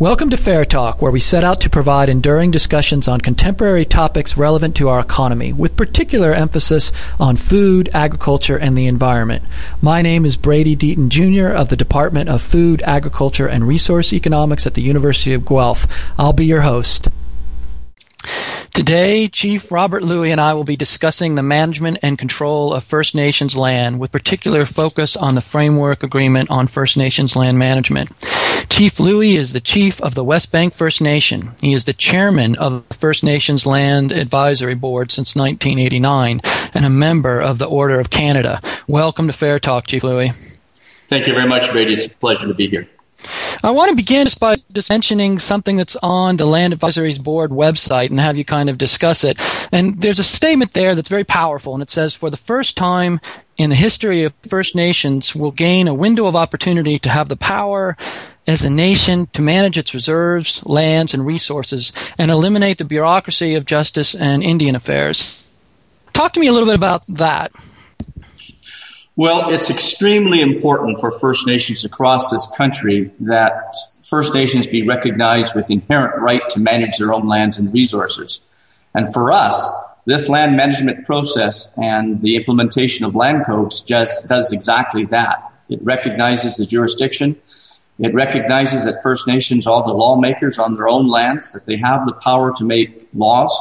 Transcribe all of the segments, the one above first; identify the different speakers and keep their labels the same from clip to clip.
Speaker 1: Welcome to FARE Talk, where we set out to provide enduring discussions on contemporary topics relevant to our economy, with particular emphasis on food, agriculture, and the environment. My name is Brady Deaton Jr. of the Department of Food, Agriculture, and Resource Economics at the University of Guelph. I'll be your host. Today, Chief Robert Louie and I will be discussing the management and control of First Nations land, with particular focus on the Framework Agreement on First Nations Land Management. Chief Louie is the chief of the Westbank First Nation. He is the chairman of the First Nations Land Advisory Board since 1989 and a member of the Order of Canada. Welcome to FARE Talk, Chief Louie.
Speaker 2: Thank you very much, Brady. It's a pleasure to be here.
Speaker 1: I want to begin just by just mentioning something that's on the Land Advisories Board website and have you kind of discuss it. And there's a statement there that's very powerful, and it says, For the first time in the history of First Nations, we'll gain a window of opportunity to have the power as a nation to manage its reserves, lands, and resources and eliminate the bureaucracy of justice and Indian affairs. Talk to me a little bit about that.
Speaker 2: Well, it's extremely important for First Nations across this country that First Nations be recognized with inherent right to manage their own lands and resources. And for us, this land management process and the implementation of land codes just does exactly that. It recognizes the jurisdiction. It recognizes that First Nations are the lawmakers on their own lands, that they have the power to make laws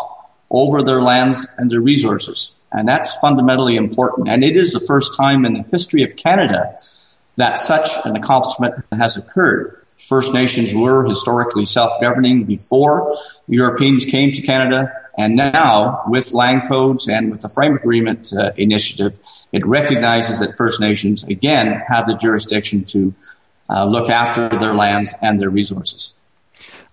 Speaker 2: over their lands and their resources. And that's fundamentally important. And it is the first time in the history of Canada that such an accomplishment has occurred. First Nations were historically self-governing before Europeans came to Canada. And now, with land codes and with the frame agreement uh, initiative, it recognizes that First Nations, again, have the jurisdiction to uh, look after their lands and their resources.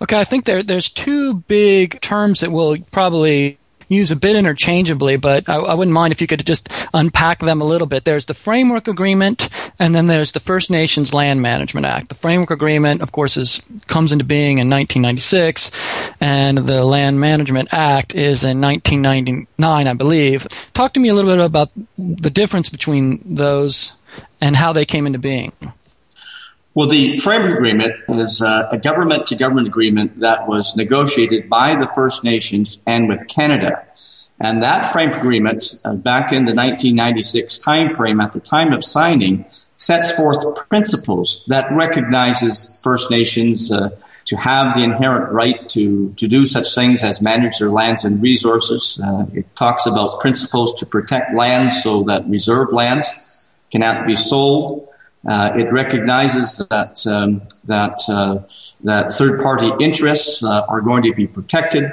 Speaker 1: Okay, I think there, there's two big terms that we'll probably use a bit interchangeably, but I, I, wouldn't mind if you could just unpack them a little bit. There's the Framework Agreement, and then there's the First Nations Land Management Act. The Framework Agreement, of course, is comes into being in 1996, and the Land Management Act is in 1999, I believe. Talk to me a little bit about the difference between those and how they came into being.
Speaker 2: Well, the framework agreement is uh, a government to government agreement that was negotiated by the First Nations and with Canada. And that framework agreement, uh, back in the 1996 timeframe, at the time of signing, sets forth principles that recognizes First Nations uh, to have the inherent right to, to do such things as manage their lands and resources. Uh, it talks about principles to protect lands so that reserve lands cannot be sold. Uh, it recognizes that um, that uh, that third party interests uh, are going to be protected,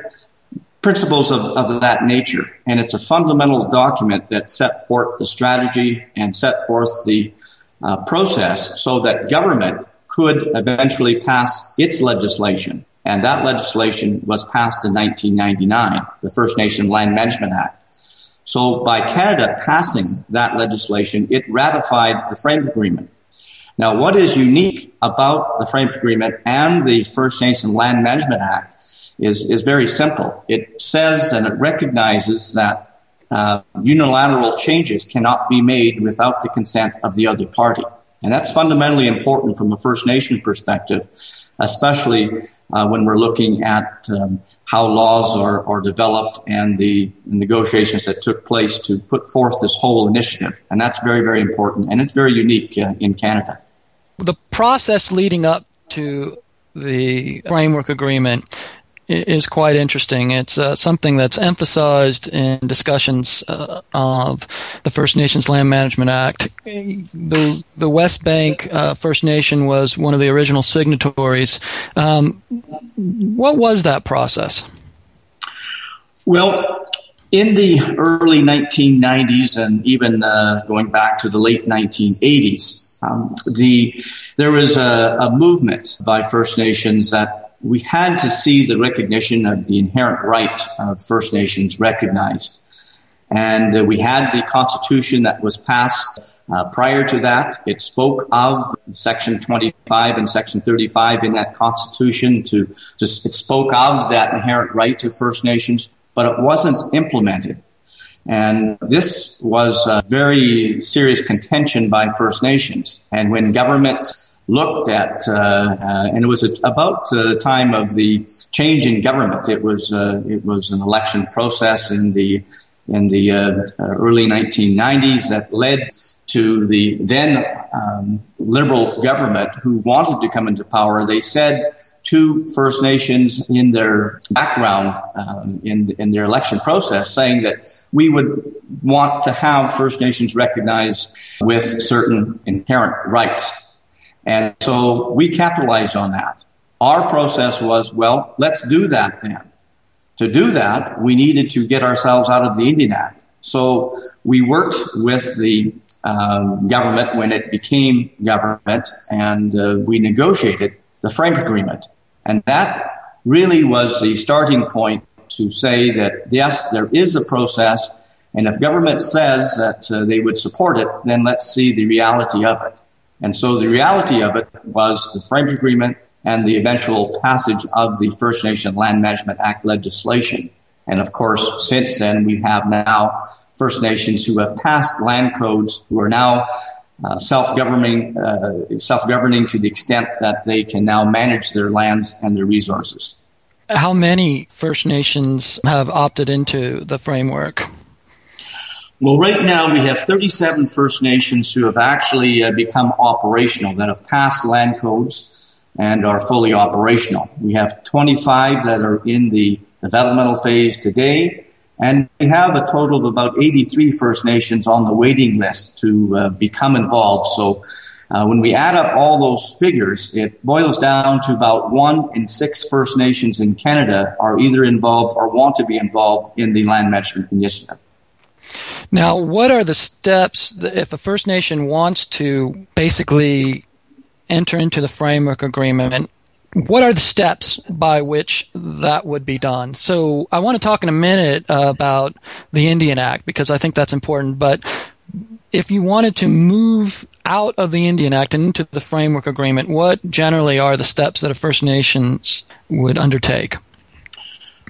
Speaker 2: principles of, of that nature, and it's a fundamental document that set forth the strategy and set forth the uh, process so that government could eventually pass its legislation. And that legislation was passed in 1999, the First Nation Land Management Act. So by Canada passing that legislation, it ratified the frame agreement. Now, what is unique about the Framework Agreement and the First Nation Land Management Act is, is very simple. It says and it recognizes that uh, unilateral changes cannot be made without the consent of the other party. And that's fundamentally important from a First Nation perspective, especially uh, when we're looking at um, how laws are, are developed and the negotiations that took place to put forth this whole initiative. And that's very, very important. And it's very unique uh, in Canada
Speaker 1: the process leading up to the framework agreement is quite interesting. It's uh, something that's emphasized in discussions uh, of the First Nations Land Management Act. The, the Westbank uh, First Nation was one of the original signatories. Um, what was that process?
Speaker 2: Well, in the early 1990s and even uh, going back to the late 1980s, um, the there was a, a movement by First Nations that we had to see the recognition of the inherent right of First Nations recognized. And uh, we had the Constitution that was passed uh, prior to that. It spoke of Section 25 and Section 35 in that Constitution to just, it spoke of that inherent right to First Nations, but it wasn't implemented. And this was a very serious contention by First Nations. And when government looked at, uh, uh, and it was about the time of the change in government. It was uh, it was an election process in the in the uh, early 1990s that led to the then um, liberal government who wanted to come into power. They said to First Nations in their background um, in in their election process, saying that we would want to have First Nations recognized with certain inherent rights, and so we capitalized on that. Our process was, well, let's do that then. To do that, we needed to get ourselves out of the Indian Act. So we worked with the um, government when it became government, and uh, we negotiated the frame agreement. And that really was the starting point to say that yes, there is a process, and if government says that uh, they would support it, then let's see the reality of it. And so the reality of it was the frame agreement and the eventual passage of the First Nation Land Management Act legislation. And of course, since then, we have now First Nations who have passed land codes who are now uh, self-governing, uh, self-governing to the extent that they can now manage their lands and their resources.
Speaker 1: How many First Nations have opted into the framework?
Speaker 2: Well, right now we have 37 First Nations who have actually uh, become operational, that have passed land codes and are fully operational. We have 25 that are in the developmental phase today, and we have a total of about 83 First Nations on the waiting list to uh, become involved. So uh, when we add up all those figures, it boils down to about one in six First Nations in Canada are either involved or want to be involved in the land management initiative.
Speaker 1: Now, what are the steps if a First Nation wants to basically enter into the framework agreement what are the steps by which that would be done? So I want to talk in a minute about the Indian Act because I think that's important. But if you wanted to move out of the Indian Act and into the framework agreement, what generally are the steps that a First Nations would undertake?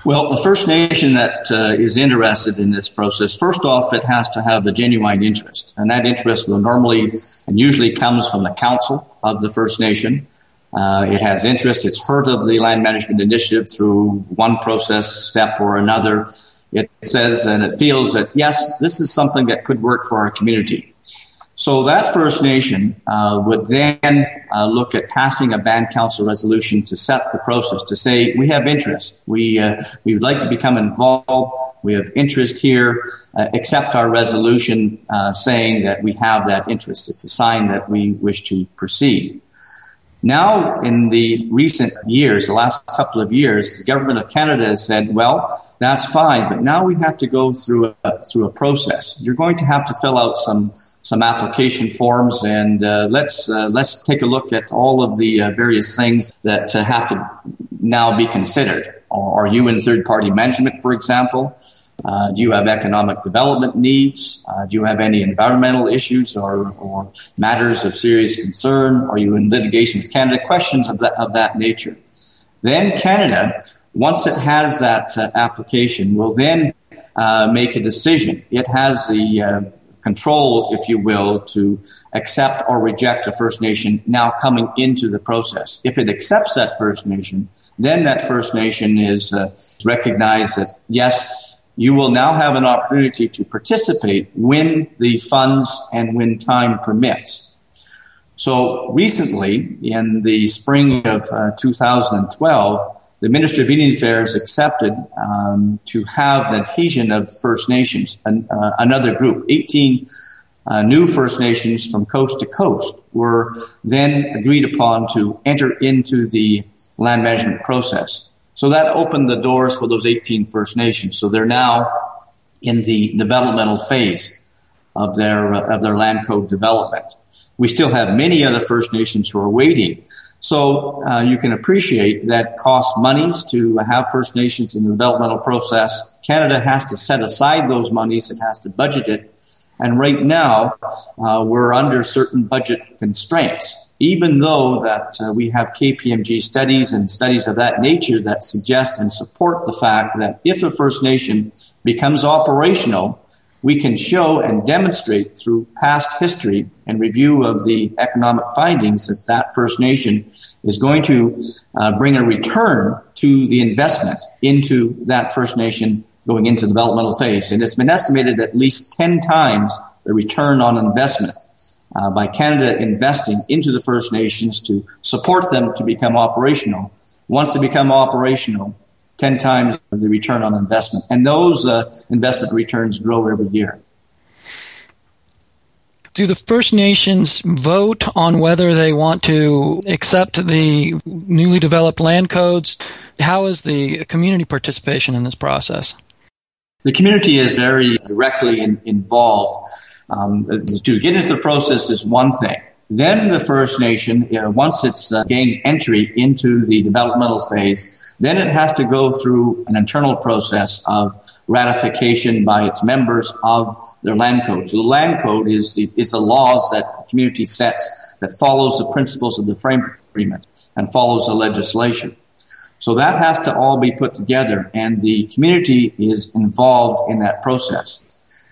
Speaker 2: Well, the First Nation that uh, is interested in this process, first off, it has to have a genuine interest. And that interest will normally and usually comes from the council of the First Nation. Uh, it has interest. It's heard of the land management initiative through one process step or another. It says and it feels that yes, this is something that could work for our community. So that First Nation uh, would then uh, look at passing a band council resolution to set the process to say we have interest, we uh, we would like to become involved, we have interest here, uh, accept our resolution uh, saying that we have that interest. It's a sign that we wish to proceed. Now, in the recent years, the last couple of years, the government of Canada has said, well, that's fine, but now we have to go through a, through a process. You're going to have to fill out some, some application forms and uh, let's, uh, let's take a look at all of the uh, various things that uh, have to now be considered. Are you in third party management, for example? Uh, do you have economic development needs? Uh, do you have any environmental issues or, or, matters of serious concern? Are you in litigation with Canada? Questions of that, of that nature. Then Canada, once it has that uh, application, will then uh, make a decision. It has the uh, control, if you will, to accept or reject a First Nation now coming into the process. If it accepts that First Nation, then that First Nation is uh, recognized that yes, you will now have an opportunity to participate when the funds and when time permits. So recently, in the spring of uh, 2012, the Ministry of Indian Affairs accepted um, to have an adhesion of First Nations, an, uh, another group, 18 uh, new First Nations from coast to coast were then agreed upon to enter into the land management process. So that opened the doors for those 18 First Nations. So they're now in the developmental phase of their uh, of their land code development. We still have many other First Nations who are waiting. So uh, you can appreciate that costs monies to have First Nations in the developmental process. Canada has to set aside those monies. It has to budget it. And right now, uh, we're under certain budget constraints. Even though that uh, we have KPMG studies and studies of that nature that suggest and support the fact that if a First Nation becomes operational, we can show and demonstrate through past history and review of the economic findings that that First Nation is going to uh, bring a return to the investment into that First Nation going into the developmental phase. And it's been estimated at least 10 times the return on investment uh, by Canada investing into the First Nations to support them to become operational. Once they become operational, 10 times the return on investment. And those uh, investment returns grow every year.
Speaker 1: Do the First Nations vote on whether they want to accept the newly developed land codes? How is the community participation in this process?
Speaker 2: The community is very directly in, involved. Um, to get into the process is one thing. Then the First Nation, you know, once it's uh, gained entry into the developmental phase, then it has to go through an internal process of ratification by its members of their land code. So the land code is, is the laws that the community sets that follows the principles of the frame agreement and follows the legislation. So that has to all be put together and the community is involved in that process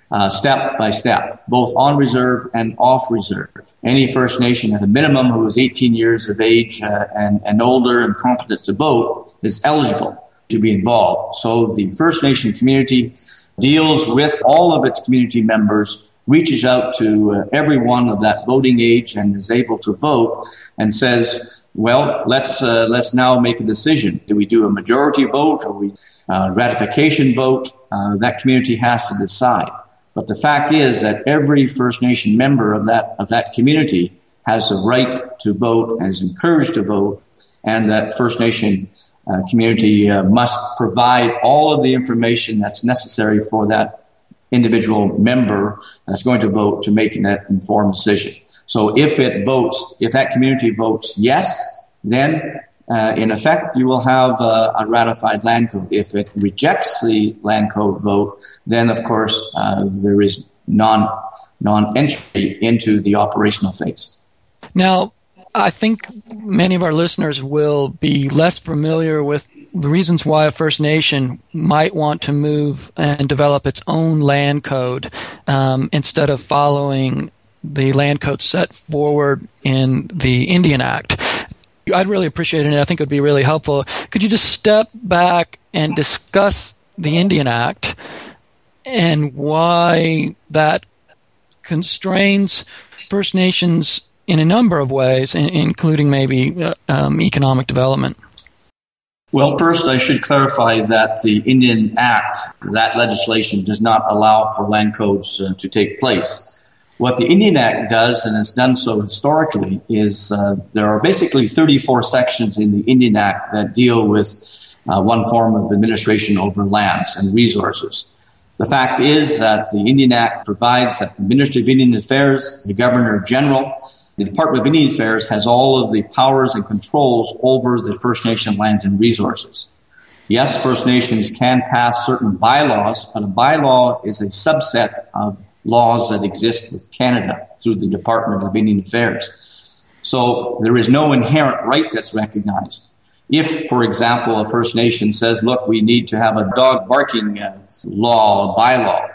Speaker 2: uh, step by step, both on reserve and off reserve. Any First Nation at a minimum who is 18 years of age uh, and, and older and competent to vote is eligible to be involved. So the First Nation community deals with all of its community members, reaches out to uh, everyone of that voting age and is able to vote and says, well, let's uh, let's now make a decision. Do we do a majority vote or we uh, ratification vote? Uh, that community has to decide. But the fact is that every First Nation member of that, of that community has the right to vote and is encouraged to vote and that First Nation uh, community uh, must provide all of the information that's necessary for that individual member that's going to vote to make that informed decision. So if it votes, if that community votes yes, then uh, in effect, you will have a, a, ratified land code. If it rejects the land code vote, then of course uh, there is non non entry into the operational phase.
Speaker 1: Now, I think many of our listeners will be less familiar with the reasons why a First Nation might want to move and develop its own land code um, instead of following the land code set forward in the Indian Act. I'd really appreciate it. I think it would be really helpful. Could you just step back and discuss the Indian Act and why that constrains First Nations in a number of ways, including maybe uh, um, economic development?
Speaker 2: Well, first, I should clarify that the Indian Act, that legislation, does not allow for land codes uh, to take place. What the Indian Act does, and has done so historically, is uh, there are basically 34 sections in the Indian Act that deal with uh, one form of administration over lands and resources. The fact is that the Indian Act provides that the Ministry of Indian Affairs, the Governor General, the Department of Indian Affairs has all of the powers and controls over the First Nation lands and resources. Yes, First Nations can pass certain bylaws, but a bylaw is a subset of laws that exist with Canada through the Department of Indian Affairs. So there is no inherent right that's recognized. If, for example, a First Nation says, look, we need to have a dog barking uh, law, a bylaw,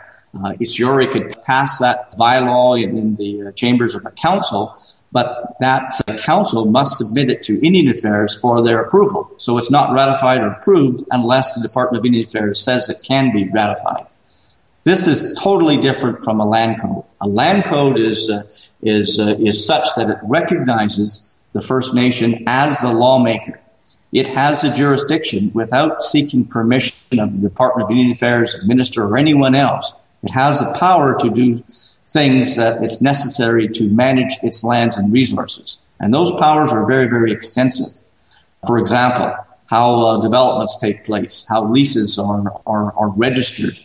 Speaker 2: uh, Isiori could pass that bylaw in, in the uh, chambers of the council, but that uh, council must submit it to Indian Affairs for their approval. So it's not ratified or approved unless the Department of Indian Affairs says it can be ratified. This is totally different from a land code. A land code is uh, is uh, is such that it recognizes the First Nation as the lawmaker. It has a jurisdiction without seeking permission of the Department of Indian Affairs, minister, or anyone else. It has the power to do things that it's necessary to manage its lands and resources. And those powers are very, very extensive. For example, how uh, developments take place, how leases are, are, are registered,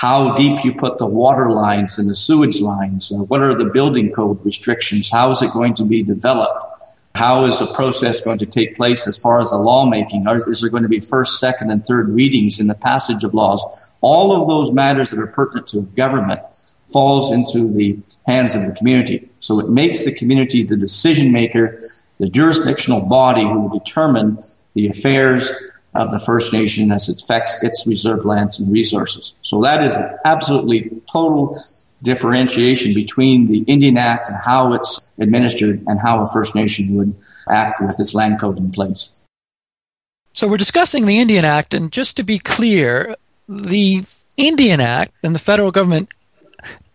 Speaker 2: how deep you put the water lines and the sewage lines, uh, what are the building code restrictions, how is it going to be developed, how is the process going to take place as far as the lawmaking, is there going to be first, second, and third readings in the passage of laws, all of those matters that are pertinent to government falls into the hands of the community. So it makes the community the decision maker, the jurisdictional body who will determine the affairs of the First Nation as it affects its reserve lands and resources. So that is absolutely total differentiation between the Indian Act and how it's administered and how a First Nation would act with its land code in place.
Speaker 1: So we're discussing the Indian Act, and just to be clear, the Indian Act and the federal government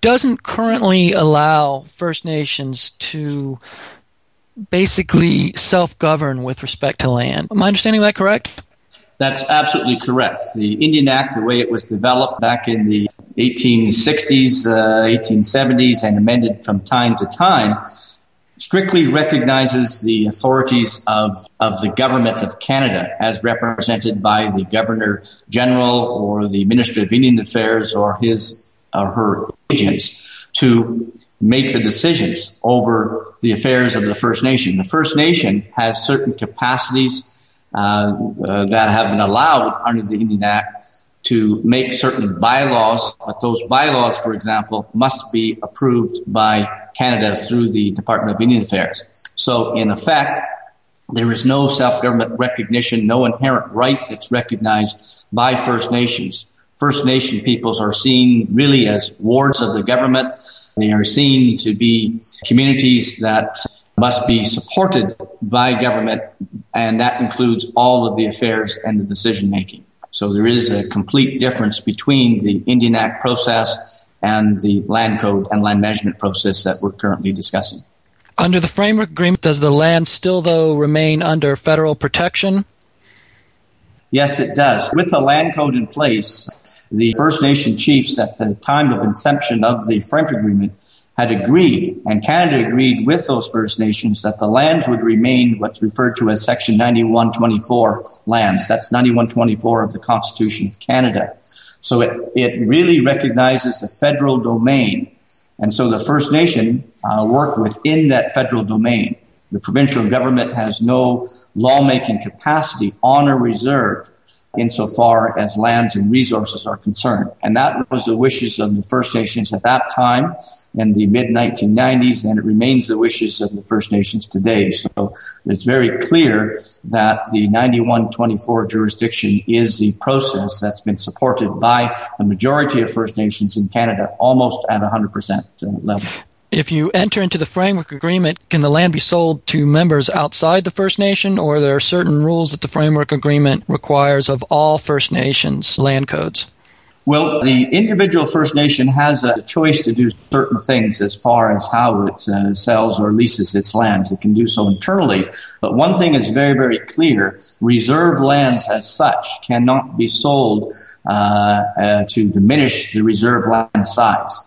Speaker 1: doesn't currently allow First Nations to basically self govern with respect to land. Am I understanding that correct?
Speaker 2: That's absolutely correct. The Indian Act, the way it was developed back in the 1860s, uh, 1870s, and amended from time to time, strictly recognizes the authorities of, of the government of Canada as represented by the Governor General or the Minister of Indian Affairs or his or her agents to make the decisions over the affairs of the First Nation. The First Nation has certain capacities uh, uh, Uh, uh, that have been allowed under the Indian Act to make certain bylaws, but those bylaws, for example, must be approved by Canada through the Department of Indian Affairs. So in effect, there is no self-government recognition, no inherent right that's recognized by First Nations. First Nation peoples are seen really as wards of the government. They are seen to be communities that must be supported by government, and that includes all of the affairs and the decision making. So there is a complete difference between the Indian Act process and the land code and land management process that we're currently discussing.
Speaker 1: Under the framework agreement, does the land still, though, remain under federal protection?
Speaker 2: Yes, it does. With the land code in place, the First Nation chiefs at the time of inception of the framework agreement had agreed, and Canada agreed with those First Nations that the lands would remain what's referred to as Section 9124 lands. That's 9124 of the Constitution of Canada. So it, it really recognizes the federal domain. And so the First Nation uh, work within that federal domain. The provincial government has no lawmaking capacity on a reserve insofar as lands and resources are concerned. And that was the wishes of the First Nations at that time in the mid 1990s, and it remains the wishes of the First Nations today. So it's very clear that the 9124 jurisdiction is the process that's been supported by the majority of First Nations in Canada, almost at 100% uh, level.
Speaker 1: If you enter into the framework agreement, can the land be sold to members outside the First Nation, or there are certain rules that the framework agreement requires of all First Nations land codes?
Speaker 2: Well, the individual First Nation has a choice to do certain things as far as how it uh, sells or leases its lands. It can do so internally. But one thing is very, very clear. Reserve lands as such cannot be sold uh, uh, to diminish the reserve land size.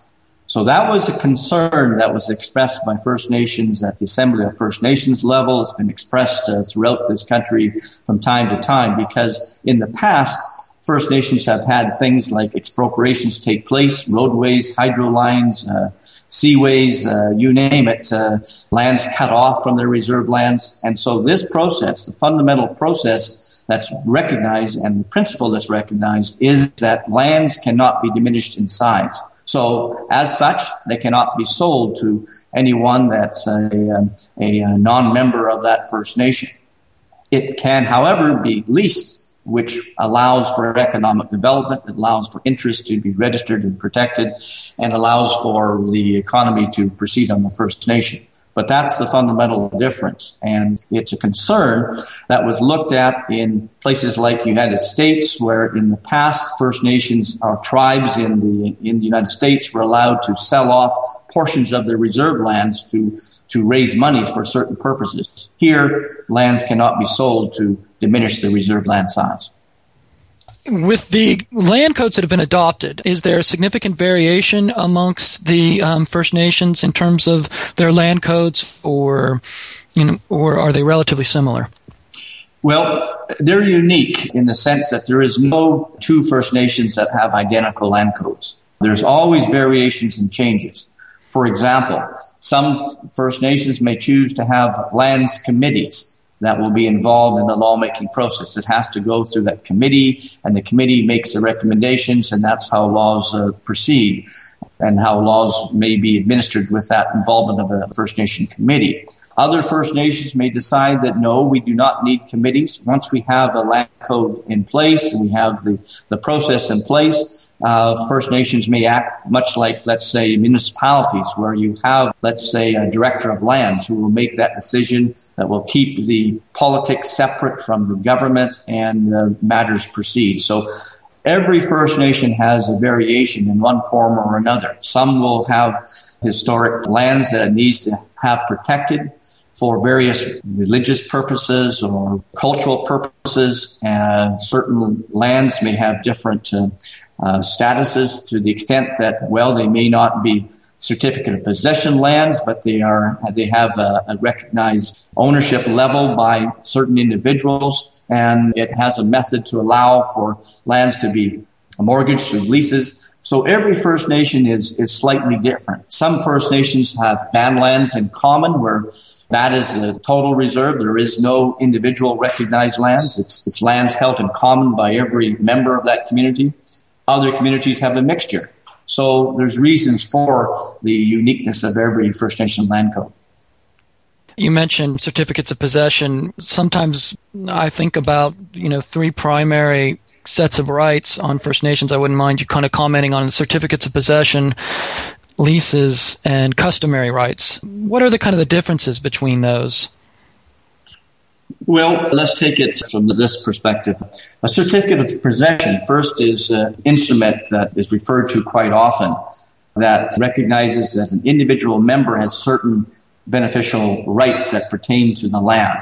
Speaker 2: So that was a concern that was expressed by First Nations at the Assembly of First Nations level. It's been expressed uh, throughout this country from time to time because in the past, First Nations have had things like expropriations take place, roadways, hydro lines, uh, seaways, uh, you name it, uh, lands cut off from their reserve lands. And so this process, the fundamental process that's recognized and the principle that's recognized is that lands cannot be diminished in size. So as such, they cannot be sold to anyone that's a, um, a, a non-member of that First Nation. It can, however, be leased which allows for economic development, it allows for interest to be registered and protected, and allows for the economy to proceed on the First Nation. But that's the fundamental difference. And it's a concern that was looked at in places like the United States, where in the past First Nations or tribes in the, in the United States were allowed to sell off portions of their reserve lands to, to raise money for certain purposes. Here, lands cannot be sold to diminish the reserve land size.
Speaker 1: With the land codes that have been adopted, is there significant variation amongst the um, First Nations in terms of their land codes, or you know, or are they relatively similar?
Speaker 2: Well, they're unique in the sense that there is no two First Nations that have identical land codes. There's always variations and changes. For example, some First Nations may choose to have lands committees that will be involved in the lawmaking process. It has to go through that committee, and the committee makes the recommendations, and that's how laws uh, proceed and how laws may be administered with that involvement of a First Nation committee. Other First Nations may decide that no, we do not need committees. Once we have a land code in place and we have the, the process in place, uh, First Nations may act much like, let's say, municipalities, where you have, let's say, a director of lands who will make that decision that will keep the politics separate from the government and uh, matters proceed. So every First Nation has a variation in one form or another. Some will have historic lands that it needs to have protected for various religious purposes or cultural purposes, and certain lands may have different uh, uh, statuses to the extent that, well, they may not be certificate of possession lands, but they are they have a, a, recognized ownership level by certain individuals, and it has a method to allow for lands to be mortgaged through leases. So every First Nation is is slightly different. Some First Nations have band lands in common, where that is a total reserve. There is no individual recognized lands. It's it's lands held in common by every member of that community. Other communities have a mixture. So there's reasons for the uniqueness of every First Nation land code.
Speaker 1: You mentioned certificates of possession. Sometimes I think about, you know, three primary sets of rights on First Nations. I wouldn't mind you kind of commenting on certificates of possession, leases, and customary rights. What are the kind of the differences between those?
Speaker 2: Well, let's take it from this perspective. A certificate of possession first is an instrument that is referred to quite often that recognizes that an individual member has certain beneficial rights that pertain to the land.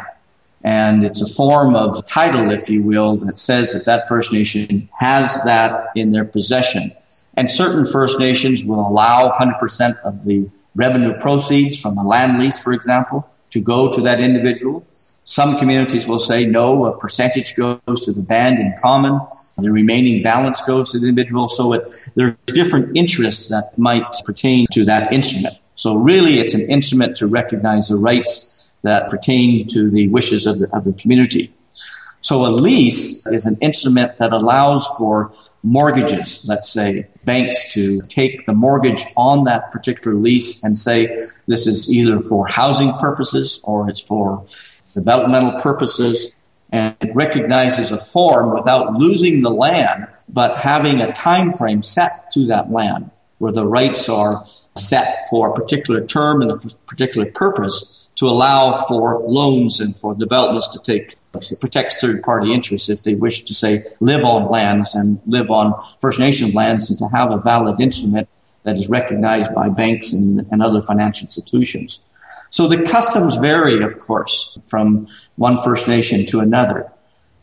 Speaker 2: And it's a form of title, if you will, that says that that First Nation has that in their possession. And certain First Nations will allow 100% of the revenue proceeds from a land lease, for example, to go to that individual. Some communities will say no, a percentage goes to the band in common. The remaining balance goes to the individual. So it, there's different interests that might pertain to that instrument. So really it's an instrument to recognize the rights that pertain to the wishes of the, of the community. So a lease is an instrument that allows for mortgages, let's say banks to take the mortgage on that particular lease and say this is either for housing purposes or it's for developmental purposes, and it recognizes a form without losing the land, but having a time frame set to that land where the rights are set for a particular term and a particular purpose to allow for loans and for developments to take place. It protects third party interests if they wish to say live on lands and live on First Nation lands and to have a valid instrument that is recognized by banks and, and other financial institutions. So the customs vary, of course, from one First Nation to another.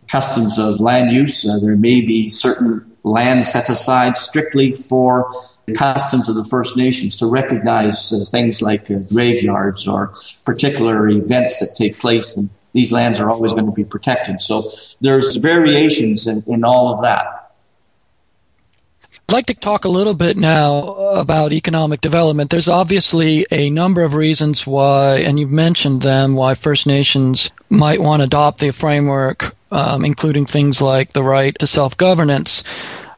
Speaker 2: Customs of land use, uh, there may be certain land set aside strictly for the customs of the First Nations to recognize uh, things like uh, graveyards or particular events that take place and these lands are always going to be protected. So there's variations in, in all of that.
Speaker 1: Like to talk a little bit now about economic development. There's obviously a number of reasons why, and you've mentioned them, why First Nations might want to adopt the framework, um, including things like the right to self governance.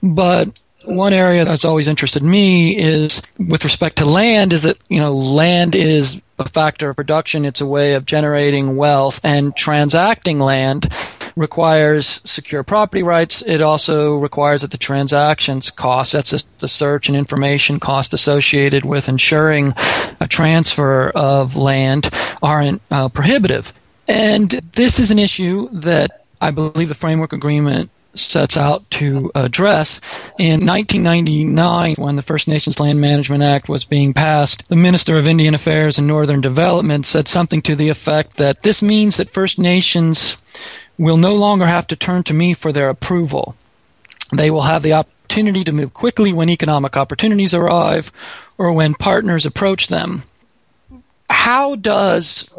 Speaker 1: But one area that's always interested me is with respect to land is that, you know, land is a factor of production. It's a way of generating wealth and transacting land requires secure property rights. It also requires that the transactions cost, that's the search and information cost associated with ensuring a transfer of land aren't uh, prohibitive. And this is an issue that I believe the framework agreement sets out to address. In 1999, when the First Nations Land Management Act was being passed, the Minister of Indian Affairs and Northern Development said something to the effect that this means that First Nations will no longer have to turn to me for their approval. They will have the opportunity to move quickly when economic opportunities arrive or when partners approach them. How does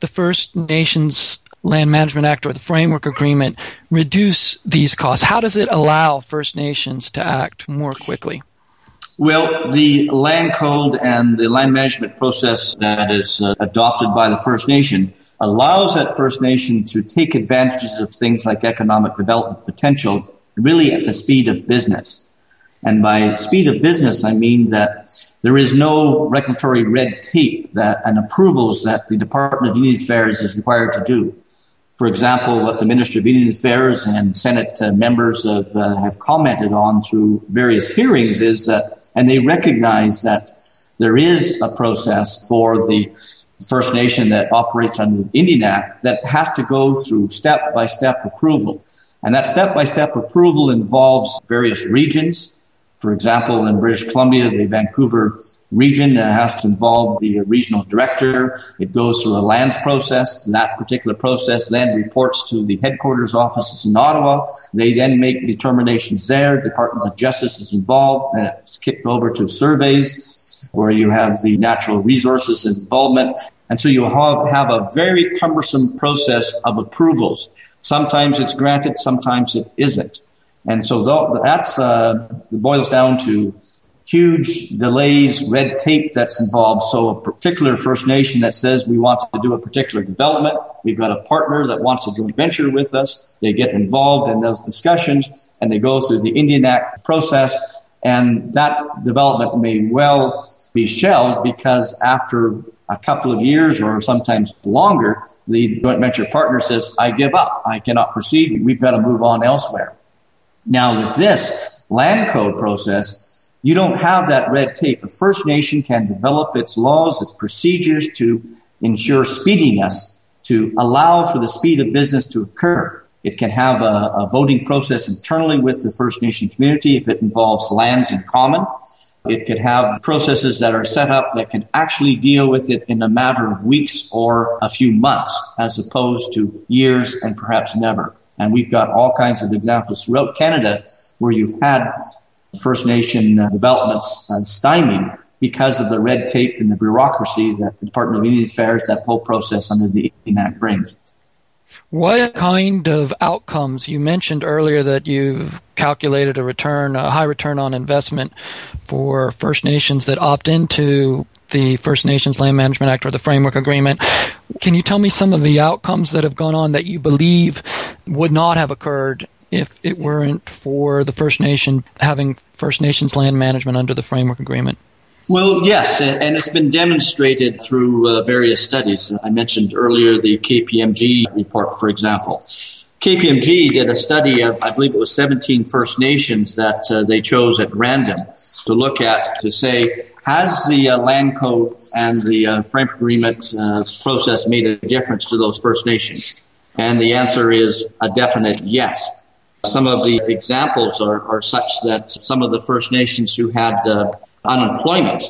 Speaker 1: the First Nations Land Management Act or the Framework Agreement reduce these costs? How does it allow First Nations to act more quickly?
Speaker 2: Well, the land code and the land management process that is uh, adopted by the First Nation allows that First Nation to take advantages of things like economic development potential really at the speed of business. And by speed of business, I mean that There is no regulatory red tape that and approvals that the Department of Indian Affairs is required to do. For example, what the Minister of Indian Affairs and Senate uh, members have, uh, have commented on through various hearings is that, and they recognize that there is a process for the First Nation that operates under the Indian Act that has to go through step by step approval. And that step by step approval involves various regions. For example, in British Columbia, the Vancouver region has to involve the regional director. It goes through a lands process. That particular process then reports to the headquarters offices in Ottawa. They then make determinations there. Department of Justice is involved and it's kicked over to surveys where you have the natural resources involvement. And so you have, have a very cumbersome process of approvals. Sometimes it's granted, sometimes it isn't. And so that's, uh, boils down to huge delays, red tape that's involved. So a particular First Nation that says we want to do a particular development, we've got a partner that wants to do a joint venture with us. They get involved in those discussions and they go through the Indian Act process and that development may well be shelved because after a couple of years or sometimes longer, the joint venture partner says, I give up. I cannot proceed. We've got to move on elsewhere. Now with this land code process, you don't have that red tape. A First Nation can develop its laws, its procedures to ensure speediness, to allow for the speed of business to occur. It can have a, a voting process internally with the First Nation community if it involves lands in common. It could have processes that are set up that can actually deal with it in a matter of weeks or a few months as opposed to years and perhaps never. And we've got all kinds of examples throughout Canada where you've had First Nation developments stymied because of the red tape and the bureaucracy that the Department of Indian Affairs, that whole process under the Indian Act brings.
Speaker 1: What kind of outcomes? You mentioned earlier that you've calculated a return, a high return on investment for First Nations that opt into the First Nations Land Management Act or the Framework Agreement. Can you tell me some of the outcomes that have gone on that you believe would not have occurred if it weren't for the First Nation having First Nations land management under the framework agreement?
Speaker 2: Well, yes, and it's been demonstrated through uh, various studies. I mentioned earlier the KPMG report, for example. KPMG did a study of, I believe it was 17 First Nations that uh, they chose at random to look at to say, has the uh, land code and the uh, framework agreement uh, process made a difference to those First Nations? And the answer is a definite yes. Some of the examples are, are such that some of the First Nations who had uh, unemployment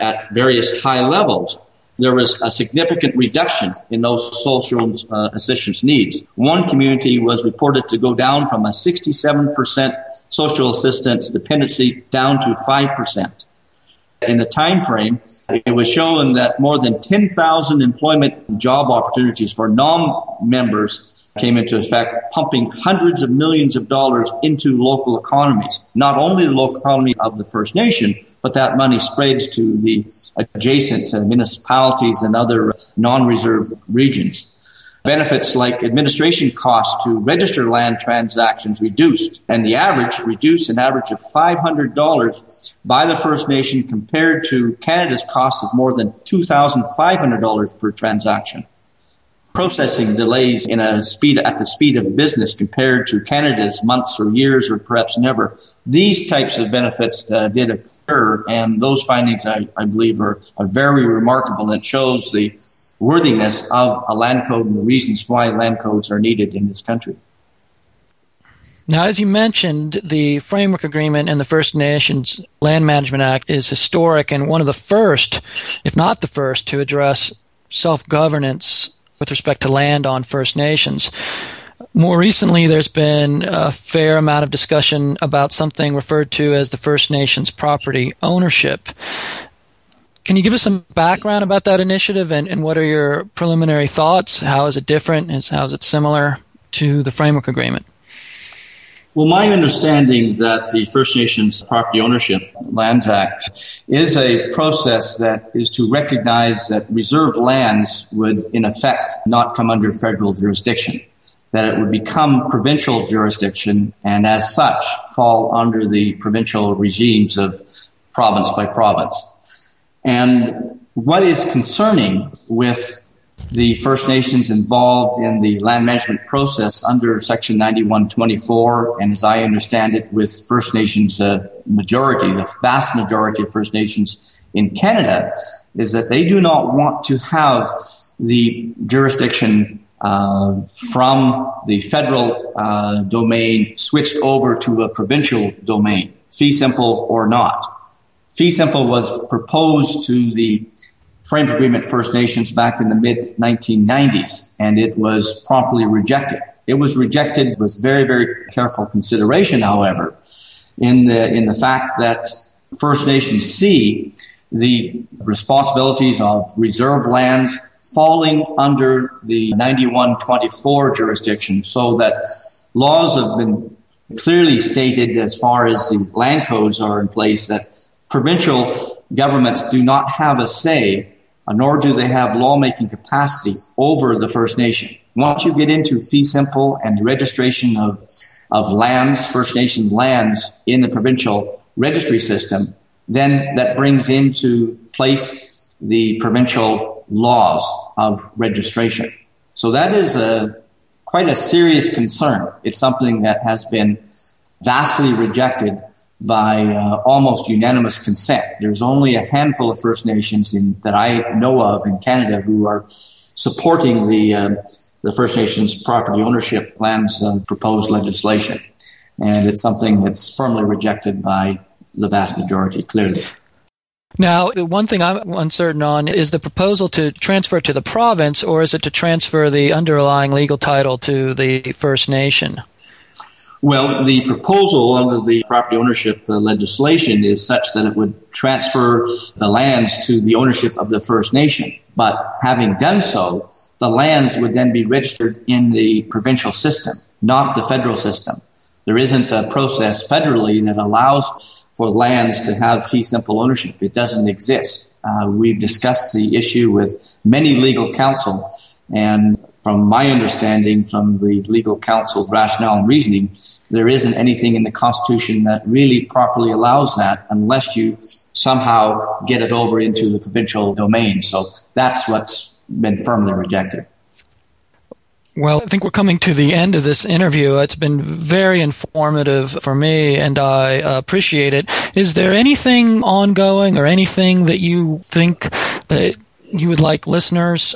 Speaker 2: at various high levels, there was a significant reduction in those social uh, assistance needs. One community was reported to go down from a 67% social assistance dependency down to 5%. In the time frame, it was shown that more than 10,000 employment job opportunities for non-members came into effect, pumping hundreds of millions of dollars into local economies. Not only the local economy of the First Nation, but that money spreads to the adjacent municipalities and other non-reserve regions. Benefits like administration costs to register land transactions reduced, and the average reduced an average of $500 by the First Nation compared to Canada's cost of more than $2,500 per transaction processing delays in a speed at the speed of business compared to Canada's months or years or perhaps never. These types of benefits uh, did and those findings, I, I believe, are, are very remarkable. And it shows the worthiness of a land code and the reasons why land codes are needed in this country.
Speaker 1: Now, as you mentioned, the Framework Agreement and the First Nations Land Management Act is historic and one of the first, if not the first, to address self governance with respect to land on First Nations. More recently, there's been a fair amount of discussion about something referred to as the First Nations property ownership. Can you give us some background about that initiative and, and what are your preliminary thoughts? How is it different? How is it similar to the framework agreement?
Speaker 2: Well, my understanding that the First Nations Property Ownership Lands Act is a process that is to recognize that reserve lands would, in effect, not come under federal jurisdiction, that it would become provincial jurisdiction and as such fall under the provincial regimes of province by province. And what is concerning with the First Nations involved in the land management process under Section 9124, and as I understand it, with First Nations uh, majority, the vast majority of First Nations in Canada, is that they do not want to have the jurisdiction uh, from the federal uh, domain switched over to a provincial domain, fee simple or not. Fee simple was proposed to the Framework Agreement First Nations back in the mid 1990s, and it was promptly rejected. It was rejected with very, very careful consideration, however, in the in the fact that First Nations see the responsibilities of reserve lands falling under the 9124 jurisdiction so that laws have been clearly stated as far as the land codes are in place that provincial governments do not have a say uh, nor do they have lawmaking capacity over the First Nation. Once you get into fee simple and the registration of, of lands, First Nation lands in the provincial registry system, then that brings into place the provincial laws of registration. So that is a quite a serious concern. It's something that has been vastly rejected by uh, almost unanimous consent. There's only a handful of First Nations in, that I know of in Canada who are supporting the uh, the First Nations property ownership plans uh, proposed legislation, and it's something that's firmly rejected by the vast majority. Clearly.
Speaker 1: Now, one thing I'm uncertain on is the proposal to transfer to the province, or is it to transfer the underlying legal title to the First Nation?
Speaker 2: Well, the proposal under the property ownership uh, legislation is such that it would transfer the lands to the ownership of the First Nation. But having done so, the lands would then be registered in the provincial system, not the federal system. There isn't a process federally that allows for lands to have fee simple ownership. It doesn't exist. Uh, we've discussed the issue with many legal counsel and from my understanding from the legal counsel's rationale and reasoning, there isn't anything in the Constitution that really properly allows that unless you somehow get it over into the provincial domain. So that's what's been firmly rejected.
Speaker 1: Well, I think we're coming to the end of this interview. It's been very informative for me, and I appreciate it. Is there anything ongoing or anything that you think that you would like listeners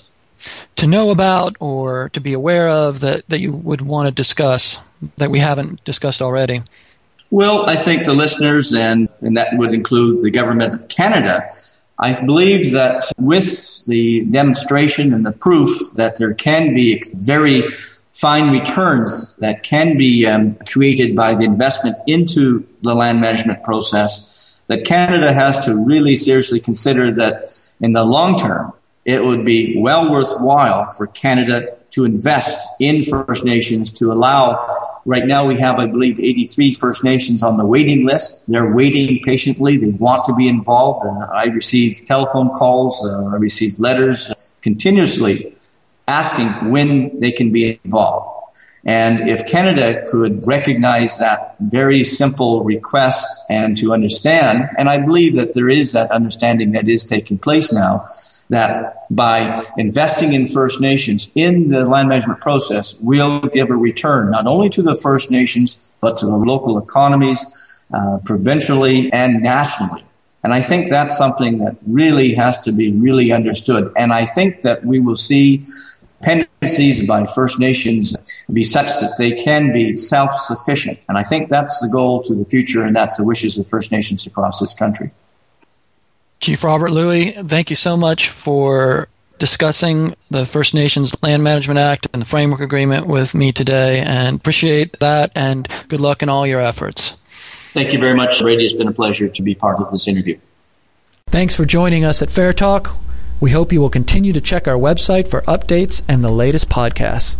Speaker 1: to know about or to be aware of that, that you would want to discuss that we haven't discussed already?
Speaker 2: Well, I think the listeners, and, and that would include the government of Canada, I believe that with the demonstration and the proof that there can be very fine returns that can be um, created by the investment into the land management process, that Canada has to really seriously consider that in the long term, it would be well worthwhile for Canada to invest in First Nations to allow, right now we have, I believe, 83 First Nations on the waiting list. They're waiting patiently. They want to be involved. Uh, I receive telephone calls. Uh, I receive letters continuously asking when they can be involved. And if Canada could recognize that very simple request and to understand, and I believe that there is that understanding that is taking place now, that by investing in First Nations in the land management process, we'll give a return not only to the First Nations, but to the local economies, uh, provincially and nationally. And I think that's something that really has to be really understood. And I think that we will see dependencies by First Nations be such that they can be self-sufficient. And I think that's the goal to the future, and that's the wishes of First Nations across this country.
Speaker 1: Chief Robert Louie, thank you so much for discussing the First Nations Land Management Act and the Framework Agreement with me today, and appreciate that, and good luck in all your efforts.
Speaker 2: Thank you very much, Brady. It's been a pleasure to be part of this interview.
Speaker 1: Thanks for joining us at FARE Talk. We hope you will continue to check our website for updates and the latest podcasts.